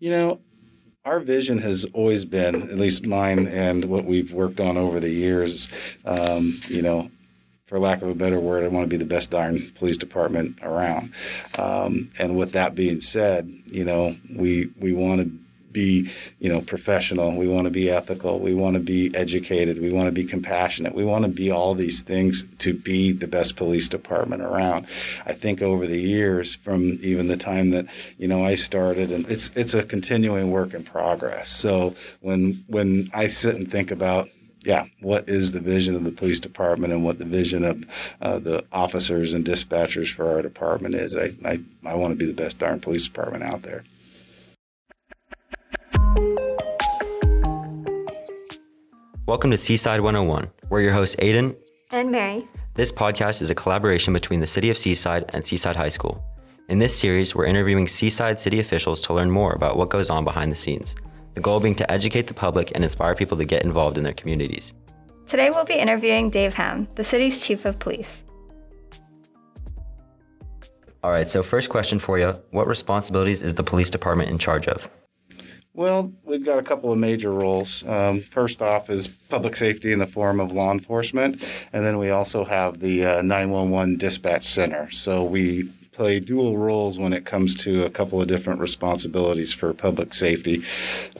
You know, our vision has always been, at least mine and what we've worked on over the years, um, you know, for lack of a better word, I want to be the best darn police department around. Um, and with that being said, you know, we we want to be, you know, professional. We want to be ethical. We want to be educated. We want to be compassionate. We want to be all these things to be the best police department around. I think over the years, from even the time that you know I started, and it's it's a continuing work in progress. So when when I sit and think about yeah, what is the vision of the police department and what the vision of uh, the officers and dispatchers for our department is. I, I, I want to be the best darn police department out there. Welcome to Seaside 101. We're your hosts, Aiden and Mary. This podcast is a collaboration between the City of Seaside and Seaside High School. In this series, we're interviewing Seaside city officials to learn more about what goes on behind the scenes the goal being to educate the public and inspire people to get involved in their communities. Today we'll be interviewing Dave Ham, the city's chief of police. All right, so first question for you What responsibilities is the police department in charge of? Well, we've got a couple of major roles. Um, first off is public safety in the form of law enforcement, and then we also have the uh, 911 dispatch center. So we play dual roles when it comes to a couple of different responsibilities for public safety.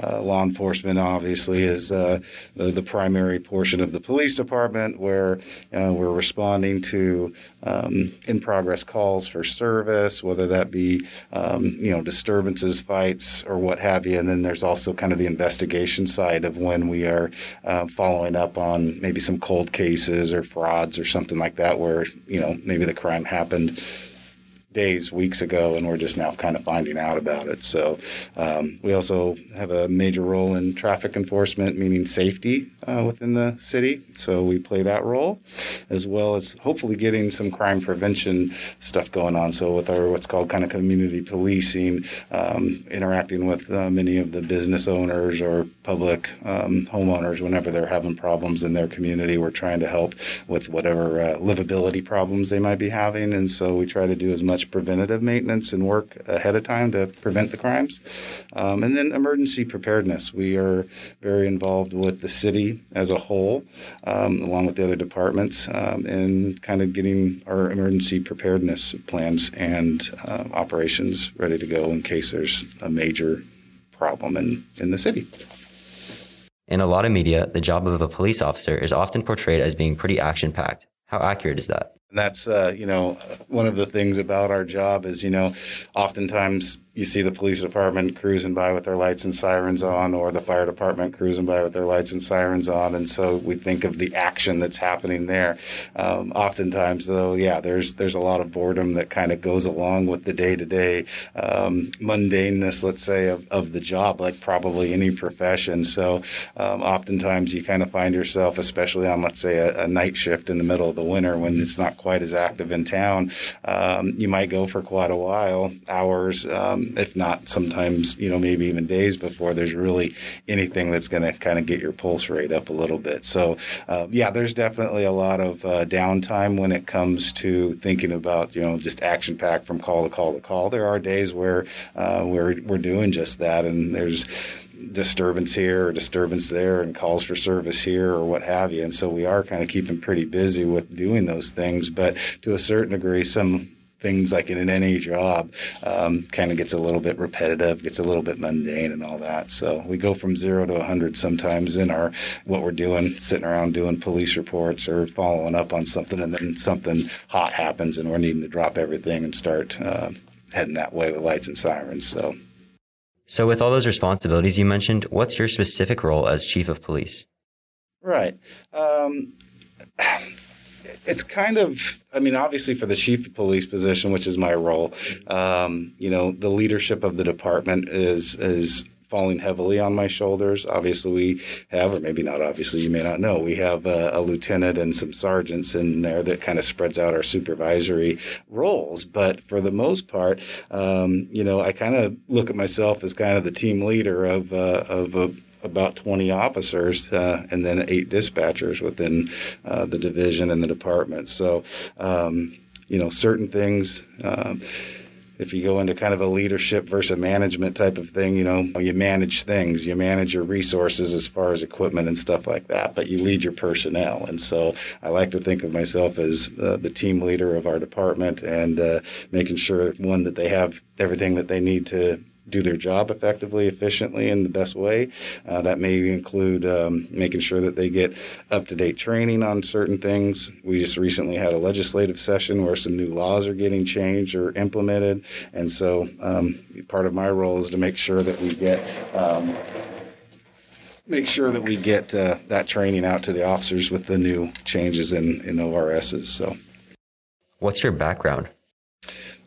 Uh, law enforcement, obviously, is uh, the, the, primary portion of the police department where uh, we're responding to um, in progress calls for service, whether that be um, you know disturbances, fights, or what have you. And then there's also kind of the investigation side of when we are uh, following up on maybe some cold cases or frauds or something like that, where you know maybe the crime happened days, weeks ago, and we're just now kind of finding out about it. So um, we also have a major role in traffic enforcement, meaning safety uh, within the city. So we play that role, as well as hopefully getting some crime prevention stuff going on. So with our what's called kind of community policing, um, interacting with uh, many of the business owners or public um, homeowners whenever they're having problems in their community, we're trying to help with whatever uh, livability problems they might be having. And so we try to do as much much preventative maintenance and work ahead of time to prevent the crimes. Um, and then emergency preparedness. We are very involved with the city as a whole, um, along with the other departments, um, in kind of getting our emergency preparedness plans and uh, operations ready to go in case there's a major problem in, in the city. In a lot of media, the job of a police officer is often portrayed as being pretty action packed. How accurate is that? And that's, uh, you know, one of the things about our job is, you know, oftentimes you see the police department cruising by with their lights and sirens on, or the fire department cruising by with their lights and sirens on, and so we think of the action that's happening there. Um, oftentimes, though, yeah, there's there's a lot of boredom that kind of goes along with the day to day mundaneness, let's say, of, of the job, like probably any profession. So, um, oftentimes you kind of find yourself, especially on let's say a, a, night shift in the middle of the winter when it's not quite as active in town, um, you might go for quite a while, hours. Um, if not sometimes, you know, maybe even days before there's really anything that's going to kind of get your pulse rate up a little bit. So, uh, yeah, there's definitely a lot of uh, downtime when it comes to thinking about, you know, just action packed from call to call to call. There are days where uh, we're, we're doing just that, and there's disturbance here or disturbance there and calls for service here or what have you. And so we are kind of keeping pretty busy with doing those things. But to a certain degree, some things like in any job um, kind of gets a little bit repetitive, gets a little bit mundane and all that. So we go from zero to 100 sometimes in our what we're doing, sitting around doing police reports or following up on something, and then something hot happens and we're needing to drop everything and start uh, heading that way with lights and sirens. So. So, with all those responsibilities you mentioned, what's your specific role as chief of police? Right. Um, it's kind of i mean obviously for the chief of police position which is my role um, you know the leadership of the department is is falling heavily on my shoulders. Obviously, we have, or maybe not obviously, you may not know, we have a, a, lieutenant and some sergeants in there that kind of spreads out our supervisory roles. But for the most part, um, you know, I kind of look at myself as kind of the team leader of, uh, of a about 20 officers uh, and then eight dispatchers within uh, the division and the department. So, um, you know, certain things. Um, if you go into kind of a leadership versus management type of thing, you know, you manage things, you manage your resources as far as equipment and stuff like that, but you lead your personnel. And so I like to think of myself as uh, the team leader of our department and uh, making sure, one, that they have everything that they need to do their job effectively, efficiently, in the best way. Uh, that may include um, making sure that they get up to date training on certain things. We just recently had a legislative session where some new laws are getting changed or implemented. And so um, part of my role is to make sure that we get. Um, make sure that we get uh, that training out to the officers with the new changes in, in ORSs. So, what's your background?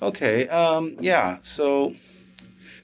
Okay, um, yeah, so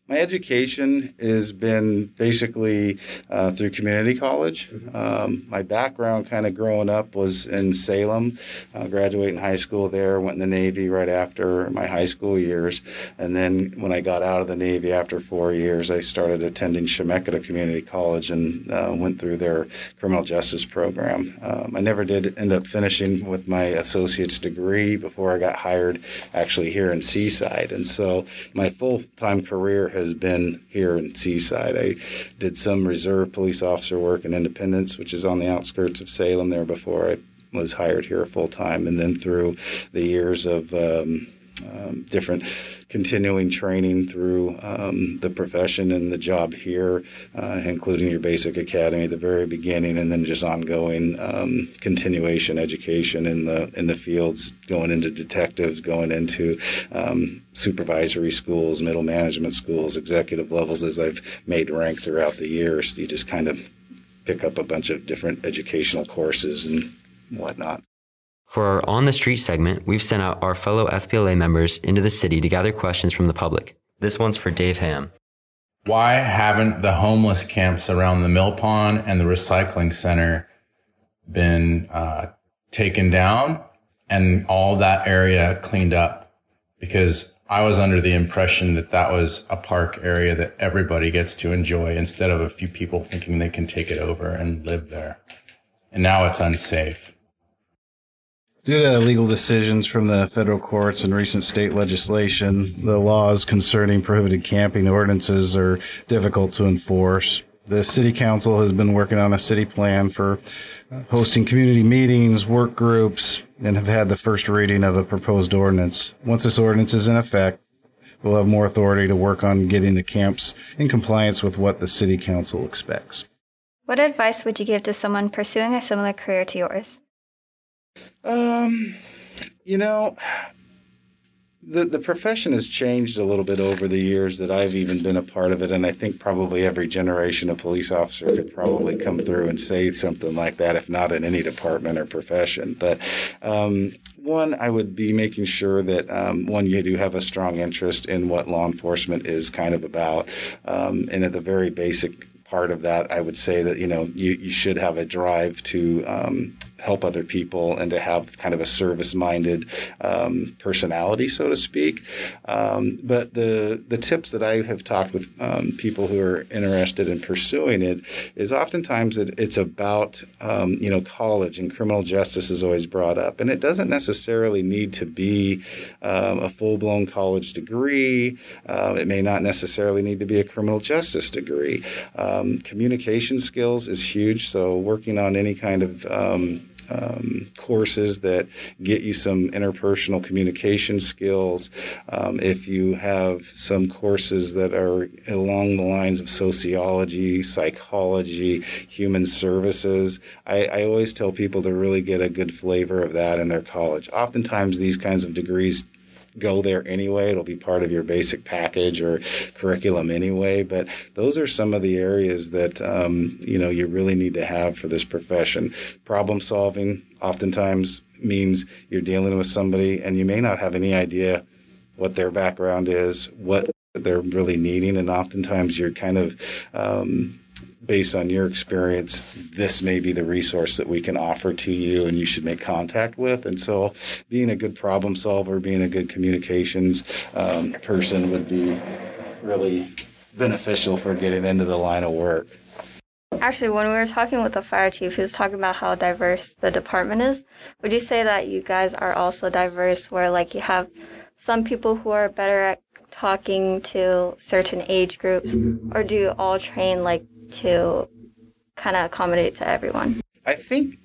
my education has been basically uh, through community college. Um, my background, kind of growing up, was in Salem. Uh, graduating high school there, went in the Navy right after my high school years, and then when I got out of the Navy after four years, I started attending Chemeketa Community College and uh, went through their criminal justice program. Um, I never did end up finishing with my associate's degree before I got hired, actually here in Seaside, and so my full time career has been here in Seaside. I did some reserve police officer work in Independence, which is on the outskirts of Salem there before I was hired here full time. And then through the years of um, um, different continuing training through um, the profession and the job here, uh, including your basic academy at the very beginning, and then just ongoing um, continuation education in the in the fields, going into detectives, going into um, supervisory schools, middle management schools, executive levels. As I've made rank throughout the years, you just kind of pick up a bunch of different educational courses and whatnot. For our On the Street segment, we've sent out our fellow FBLA members into the city to gather questions from the public. This one's for Dave Ham. Why haven't the homeless camps around the mill pond and the recycling center been uh, taken down and all that area cleaned up? Because I was under the impression that that was a park area that everybody gets to enjoy instead of a few people thinking they can take it over and live there. And now it's unsafe. Due to legal decisions from the federal courts and recent state legislation, the laws concerning prohibited camping ordinances are difficult to enforce. The city council has been working on a city plan for hosting community meetings, work groups, and have had the first reading of a proposed ordinance. Once this ordinance is in effect, we'll have more authority to work on getting the camps in compliance with what the city council expects. What advice would you give to someone pursuing a similar career to yours? Um, you know, the the profession has changed a little bit over the years that I've even been a part of it, and I think probably every generation of police officer could probably come through and say something like that, if not in any department or profession. But um, one, I would be making sure that um, one, you do have a strong interest in what law enforcement is kind of about, um, and at the very basic part of that, I would say that you know you, you should have a drive to um, help other people and to have kind of a service minded um, personality, so to speak. Um, but the the tips that I have talked with um, people who are interested in pursuing it is oftentimes it, it's about um, you know college and criminal justice is always brought up, and it doesn't necessarily need to be um, a full blown college degree. Uh, it may not necessarily need to be a criminal justice degree. Communication skills is huge, so working on any kind of um, courses that get you some interpersonal communication skills. Um, if you have some courses that are along the lines of sociology, psychology, human services, I, I always tell people to really get a good flavor of that in their college. Oftentimes, these kinds of degrees go there anyway. It'll be part of your basic package or curriculum anyway. But those are some of the areas that um, you know you really need to have for this profession. Problem solving oftentimes means you're dealing with somebody and you may not have any idea what their background is, what they're really needing, and oftentimes you're kind of um, based on your experience, this may be the resource that we can offer to you and you should make contact with. And so, being a good problem solver, being a good communications um, person would be really beneficial for getting into the line of work. Actually, when we were talking with the fire chief, he was talking about how diverse the department is. Would you say that you guys are also diverse, where like you have some people who are better at talking to certain age groups, or do you all train like to kind of accommodate to everyone? I think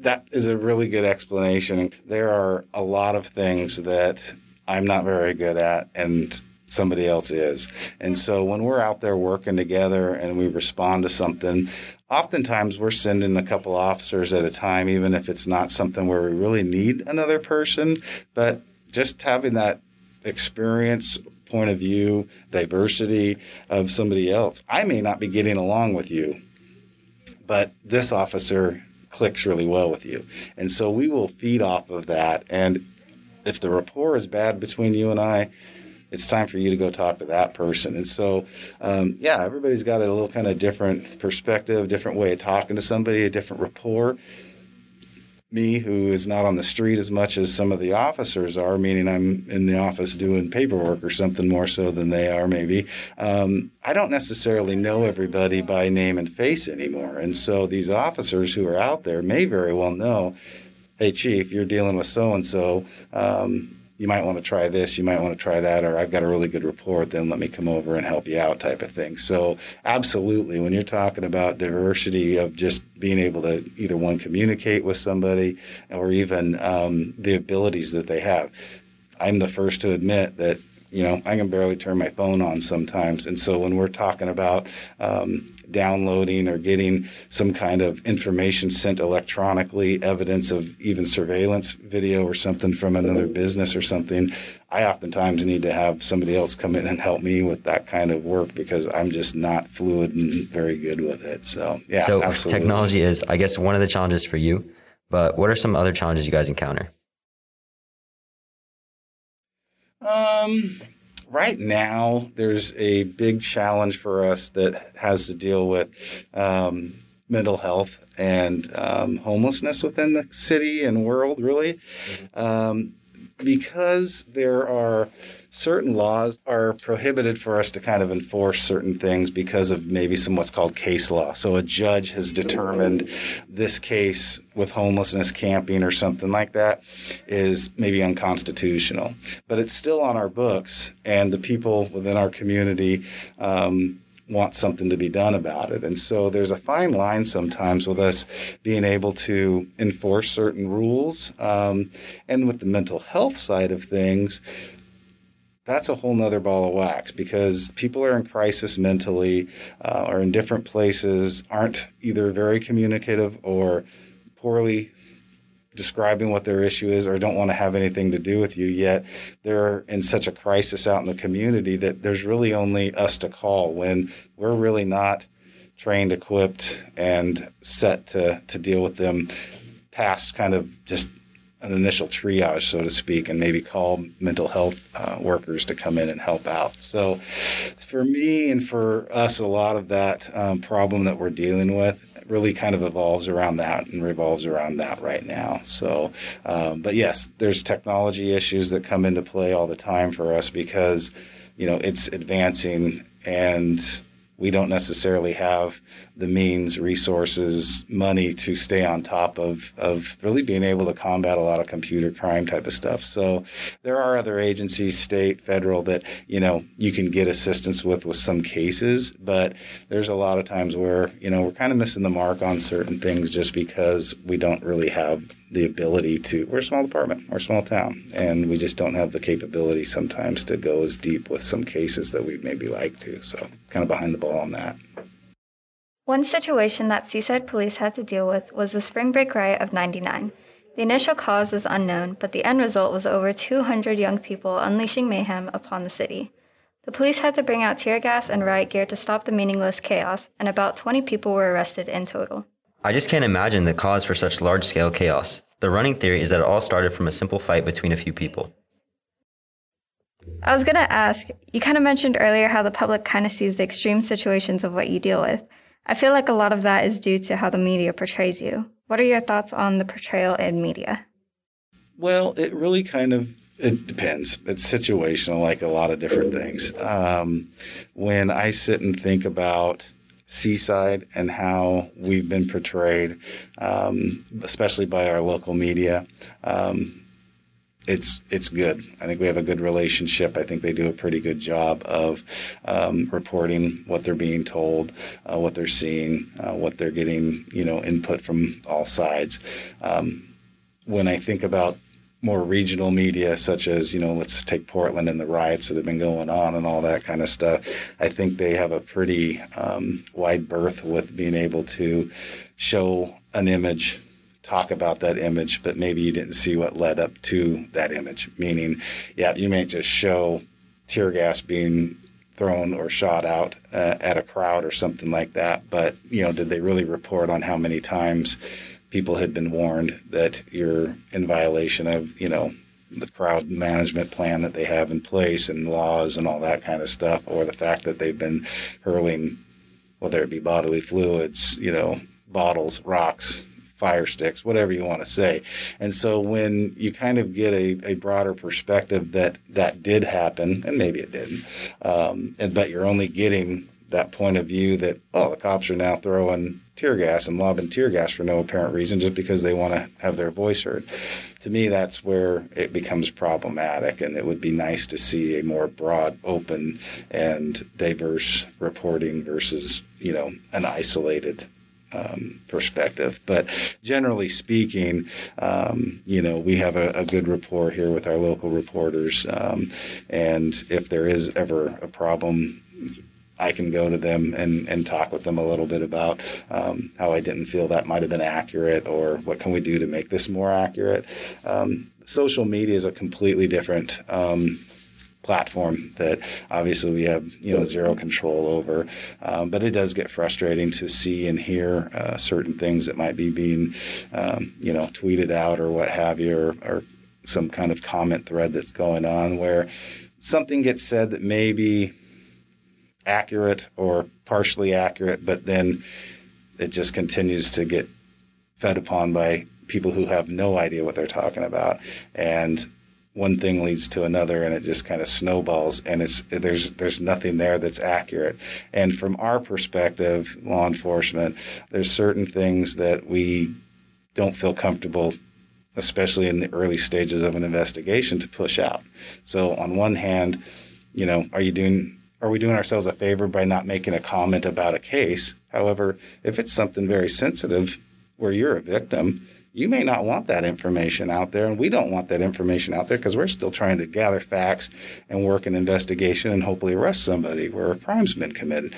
that is a really good explanation. There are a lot of things that I'm not very good at, and somebody else is. And so when we're out there working together and we respond to something, oftentimes we're sending a couple officers at a time, even if it's not something where we really need another person. But just having that experience, point of view, diversity of somebody else. I may not be getting along with you, but this officer clicks really well with you. And so we will feed off of that. And if the rapport is bad between you and I, it's time for you to go talk to that person. And so, um, yeah, everybody's got a little kind of different perspective, different way of talking to somebody, a different rapport. Me, who is not on the street as much as some of the officers are, meaning I'm in the office doing paperwork or something more so than they are, maybe. Um, I don't necessarily know everybody by name and face anymore. And so these officers who are out there may very well know hey, chief, you're dealing with so and so you might want to try this, you might want to try that, or I've got a really good report, then let me come over and help you out type of thing. So, absolutely, when you're talking about diversity of just being able to either one communicate with somebody or even um, the abilities that they have, I'm the first to admit that you know I can barely turn my phone on sometimes, and so when we're talking about um, downloading or getting some kind of information sent electronically, evidence of even surveillance video or something from another business or something, I oftentimes need to have somebody else come in and help me with that kind of work because I'm just not fluid and very good with it. So, yeah. So, absolutely. technology is, I guess, one of the challenges for you. But what are some other challenges you guys encounter? Um, right now, there's a big challenge for us that has to deal with um, mental health and um, homelessness within the city and world, really. Um, because there are certain laws are prohibited for us to kind of enforce certain things because of maybe some what's called case law. So a judge has determined this case with homelessness camping or something like that is maybe unconstitutional, but it's still on our books, and the people within our community. Um, want something to be done about it. And so there's a fine line sometimes with us being able to enforce certain rules. Um, and with the mental health side of things, that's a whole nother ball of wax because people are in crisis mentally uh, or in different places, aren't either very communicative or poorly describing what their issue is or don't want to have anything to do with you yet they're in such a crisis out in the community that there's really only us to call when we're really not trained equipped and set to to deal with them past kind of just an initial triage, so to speak, and maybe call mental health uh, workers to come in and help out. So, for me and for us, a lot of that um, problem that we're dealing with really kind of evolves around that and revolves around that right now. So, um, but yes, there's technology issues that come into play all the time for us because, you know, it's advancing and we don't necessarily have the means, resources, money to stay on top of, of really being able to combat a lot of computer crime type of stuff. So there are other agencies, state, federal, that, you know, you can get assistance with with some cases, but there's a lot of times where, you know, we're kind of missing the mark on certain things just because we don't really have the ability to we're a small department we're a small town and we just don't have the capability sometimes to go as deep with some cases that we'd maybe like to so kind of behind the ball on that one situation that Seaside Police had to deal with was the spring break riot of 99. The initial cause was unknown, but the end result was over 200 young people unleashing mayhem upon the city. The police had to bring out tear gas and riot gear to stop the meaningless chaos, and about 20 people were arrested in total. I just can't imagine the cause for such large scale chaos. The running theory is that it all started from a simple fight between a few people. I was going to ask you kind of mentioned earlier how the public kind of sees the extreme situations of what you deal with. I feel like a lot of that is due to how the media portrays you. What are your thoughts on the portrayal in media? Well, it really kind of it depends. It's situational, like a lot of different things. Um, when I sit and think about Seaside and how we've been portrayed, um, especially by our local media, um, it's it's good. I think we have a good relationship. I think they do a pretty good job of um, reporting what they're being told, uh, what they're seeing, uh, what they're getting, you know, input from all sides. Um, when I think about more regional media, such as you know, let's take Portland and the riots that have been going on and all that kind of stuff. I think they have a pretty um, wide berth with being able to show an image talk about that image, but maybe you didn't see what led up to that image. Meaning, yeah, you may just show tear gas being thrown or shot out uh, at a crowd or something like that, but you know, did they really report on how many times people had been warned that you're in violation of, you know, the crowd management plan that they have in place and laws and all that kind of stuff, or the fact that they've been hurling, whether it be bodily fluids, you know, bottles, rocks, fire sticks, whatever you want to say. And so when you kind of get a, a broader perspective that that did happen, and maybe it didn't, um, and but you're only getting that point of view that oh the cops are now throwing tear gas and lobbing tear gas for no apparent reason just because they want to have their voice heard. To me, that's where it becomes problematic, and it would be nice to see a more broad, open, and diverse reporting versus you know an isolated um, perspective. But generally speaking, um, you know, we have a, a, good rapport here with our local reporters. Um, and if there is ever a problem, I can go to them and, and talk with them a little bit about um, how I didn't feel that might have been accurate or what can we do to make this more accurate. Um, social media is a completely different um, platform that obviously we have you know zero control over. Um, but it does get frustrating to see and hear uh, certain things that might be being um, you know tweeted out or what have you, or, or, some kind of comment thread that's going on where something gets said that may be accurate or partially accurate, but then it just continues to get fed upon by people who have no idea what they're talking about. And one thing leads to another and it just kind of snowballs and it's there's there's nothing there that's accurate. And from our perspective law enforcement there's certain things that we don't feel comfortable especially in the early stages of an investigation to push out. So on one hand you know are you doing are we doing ourselves a favor by not making a comment about a case however if it's something very sensitive where you're a victim you may not want that information out there, and we don't want that information out there because we're still trying to gather facts and work an investigation and hopefully arrest somebody where a crime's been committed.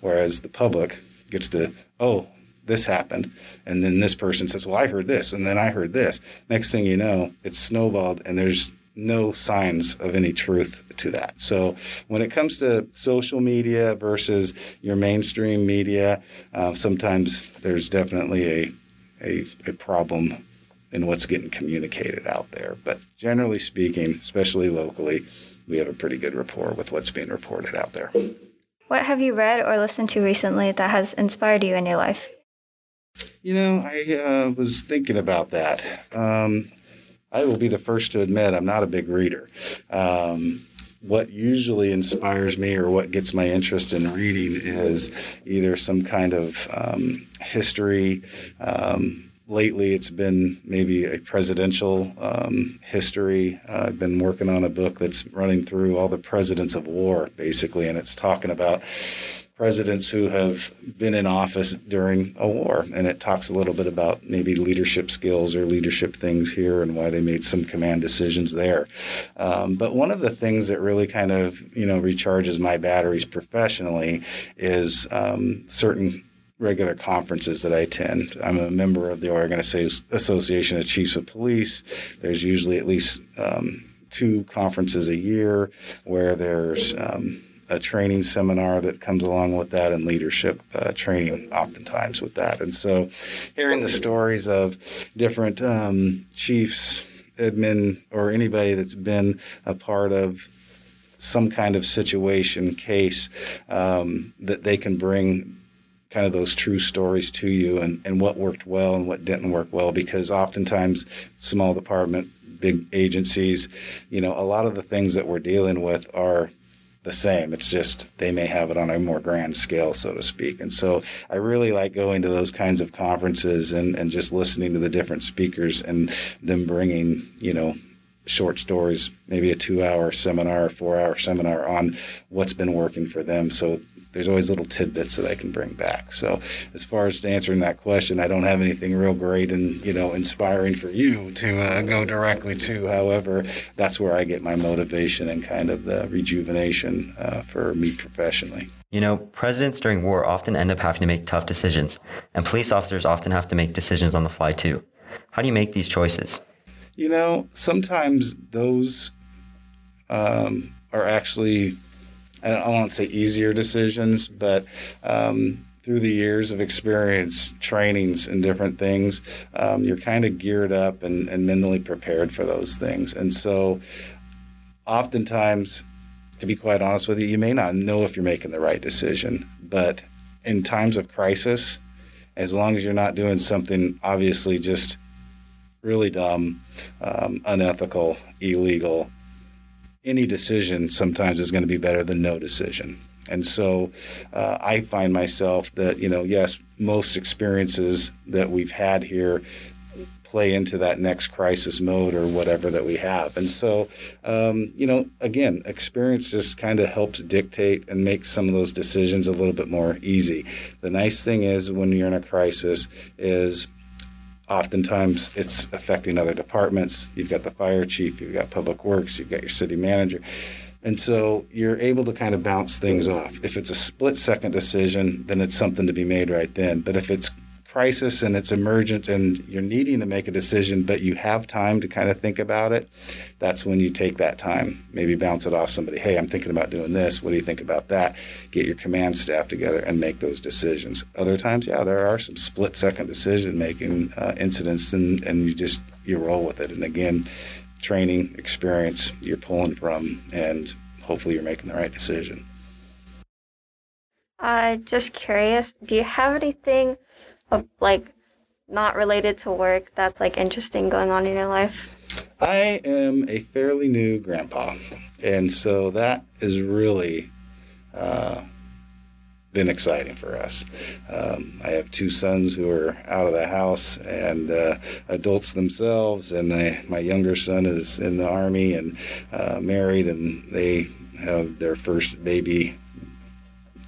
Whereas the public gets to, oh, this happened. And then this person says, well, I heard this. And then I heard this. Next thing you know, it's snowballed and there's no signs of any truth to that. So when it comes to social media versus your mainstream media, uh, sometimes there's definitely a a, a problem in what's getting communicated out there. But generally speaking, especially locally, we have a pretty good rapport with what's being reported out there. What have you read or listened to recently that has inspired you in your life? You know, I uh, was thinking about that. Um, I will be the first to admit I'm not a big reader. Um, what usually inspires me or what gets my interest in reading is either some kind of um, history. Um, lately, it's been maybe a presidential um, history. Uh, I've been working on a book that's running through all the presidents of war, basically, and it's talking about presidents who have been in office during a war. And it talks a little bit about maybe leadership skills or leadership things here and why they made some command decisions there. Um, but one of the things that really kind of, you know, recharges my batteries professionally is um, certain regular conferences that I attend. I'm a member of the Oregon Association of Chiefs of Police. There's usually at least um, two conferences a year where there's um, a training seminar that comes along with that and leadership uh, training oftentimes with that. And so hearing the stories of different um, chiefs, admin, or anybody that's been a part of some kind of situation, case, um, that they can bring kind of those true stories to you and, and what worked well and what didn't work well because oftentimes small department big agencies you know a lot of the things that we're dealing with are the same. It's just they may have it on a more grand scale, so to speak. And so I really like going to those kinds of conferences and, and just listening to the different speakers and them bringing, you know, short stories, maybe a two hour seminar, four hour seminar on what's been working for them. So there's always little tidbits that I can bring back. So as far as answering that question, I don't have anything real great and you know inspiring for you to uh, go directly to. However, that's where I get my motivation and kind of the rejuvenation uh, for me professionally. You know, presidents during war often end up having to make tough decisions, and police officers often have to make decisions on the fly too. How do you make these choices? You know, sometimes those um, are actually I don't, I won't say easier decisions, but um, through the years of experience, trainings, and different things, um, you're kind of geared up and, and mentally prepared for those things. And so, oftentimes, to be quite honest with you, you may not know if you're making the right decision, but in times of crisis, as long as you're not doing something obviously just really dumb, um, unethical, illegal, any decision sometimes is going to be better than no decision. And so uh, I find myself that, you know, yes, most experiences that we've had here play into that next crisis mode or whatever that we have. And so, um, you know, again, experience just kind of helps dictate and make some of those decisions a little bit more easy. The nice thing is when you're in a crisis is oftentimes it's affecting other departments. You've got the fire chief, you've got public works, you've got your city manager. And so you're able to kind of bounce things off. If it's a split second decision, then it's something to be made right then. But if it's crisis and it's emergent and you're needing to make a decision, but you have time to kind of think about it, that's when you take that time. Maybe bounce it off somebody. Hey, I'm thinking about doing this. What do you think about that? Get your command staff together and make those decisions. Other times, yeah, there are some split second decision making uh, incidents, and, and you just you roll with it. And again, training, experience, you're pulling from, and hopefully you're making the right decision. Uh, just curious, do you have anything like not related to work that's like interesting going on in your life? I am a fairly new grandpa, and so that is really uh, been exciting for us. Um, I have two sons who are out of the house and uh, adults themselves, and I, my younger son is in the army and uh, married, and they have their first baby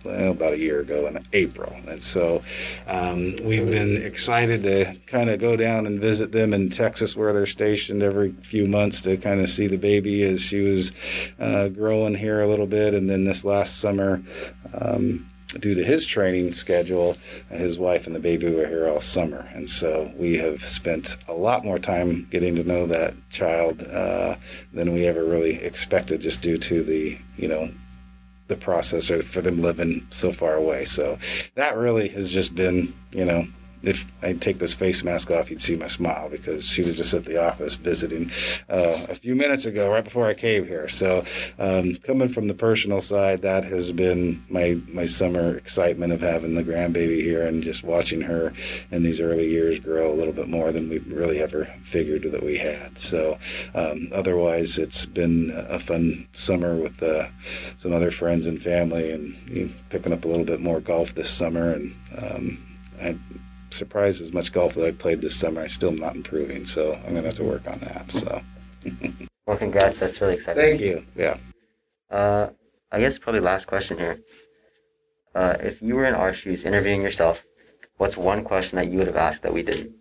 well, about a year ago in April. And so um, we've been excited to kind of go down and visit them in Texas where they're stationed every few months to kind of see the baby as she was uh, growing here a little bit. And then this last summer, um, due to his training schedule, his wife and the baby were here all summer. And so we have spent a lot more time getting to know that child uh, than we ever really expected just due to the, you know, the process or for them living so far away. So that really has just been, you know, if I take this face mask off, you'd see my smile because she was just at the office visiting uh, a few minutes ago, right before I came here. So, um, coming from the personal side, that has been my my summer excitement of having the grandbaby here and just watching her in these early years grow a little bit more than we really ever figured that we had. So, um, otherwise, it's been a fun summer with uh, some other friends and family, and you know, picking up a little bit more golf this summer and. Um, I surprised as much golf that I played this summer. I still am not improving, so I'm gonna have to work on that. So. well, congrats. That's really exciting. Thank you. Yeah. Uh, I guess probably last question here. Uh, if you were in our shoes interviewing yourself, what's one question that you would have asked that we didn't?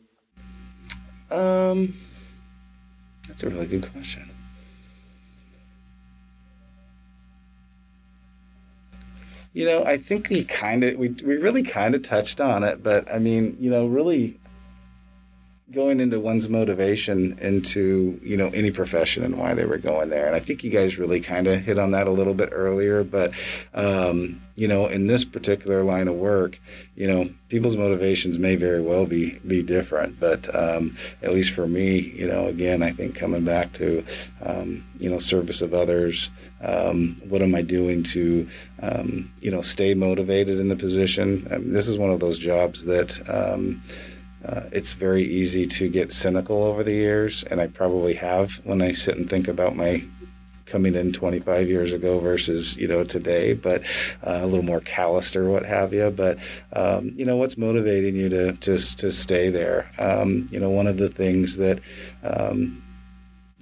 Um, that's a really good question. You know, I think we kind of we we really kind of touched on it, but I mean, you know, really going into one's motivation into you know any profession and why they were going there. And i think you guys really kind of hit on that a little bit earlier but um, you know in this particular line of work you know people's motivations may very well be be different. But um, at least for me you know again i think coming back to um, you know service of others um, what am i doing to um, you know stay motivated in the position? This is one of those jobs that um, uh, it's very easy to get cynical over the years, and I probably have when I sit and think about my coming in 25 years ago versus you know today, but uh, a little more calloused or what have you. But um, you know what's motivating you to to, to stay there. Um, you know one of the things that um,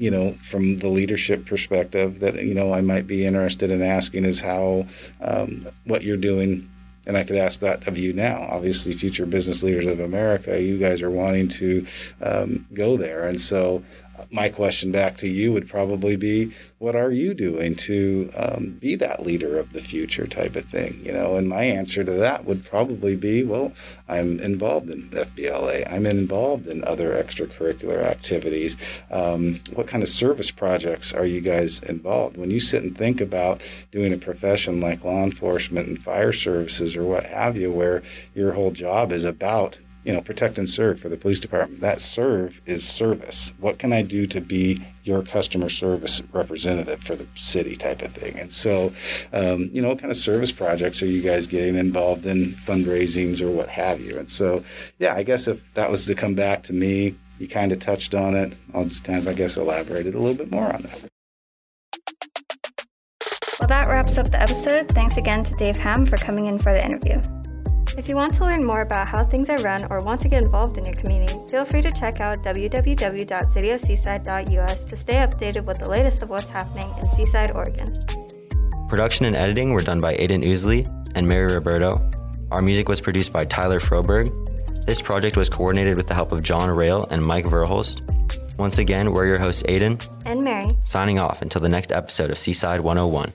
you know, from the leadership perspective, that you know I might be interested in asking is how um, what you're doing and I could ask that of you now. Obviously, future business leaders of America, you guys are wanting to um, go there. And so, my question back to you would probably be what are you doing to um, be that leader of the future type of thing you know? And my answer to that would probably be well i'm involved in fbla i'm involved in other extracurricular activities. Um, what kind of service projects are you guys involved? When you sit and think about doing a profession like law enforcement and fire services or what have you where your whole job is about you know, protect and serve for the police department. That serve is service. What can I do to be your customer service representative for the city type of thing? And so, um, you know, what kind of service projects are you guys getting involved in, fundraisings or what have you? And so, yeah, I guess if that was to come back to me, you kind of touched on it. I'll just kind of, I guess, elaborate it a little bit more on that. Well, that wraps up the episode. Thanks again to Dave Ham for coming in for the interview. If you want to learn more about how things are run or want to get involved in your community, feel free to check out www.cityofseaside.us to stay updated with the latest of what's happening in Seaside, Oregon. Production and editing were done by Aiden Ousley and Mary Roberto. Our music was produced by Tyler Froberg. This project was coordinated with the help of John Rail and Mike Verholst. Once again, we're your hosts, Aiden And Mary. signing off until the next episode of Seaside 101.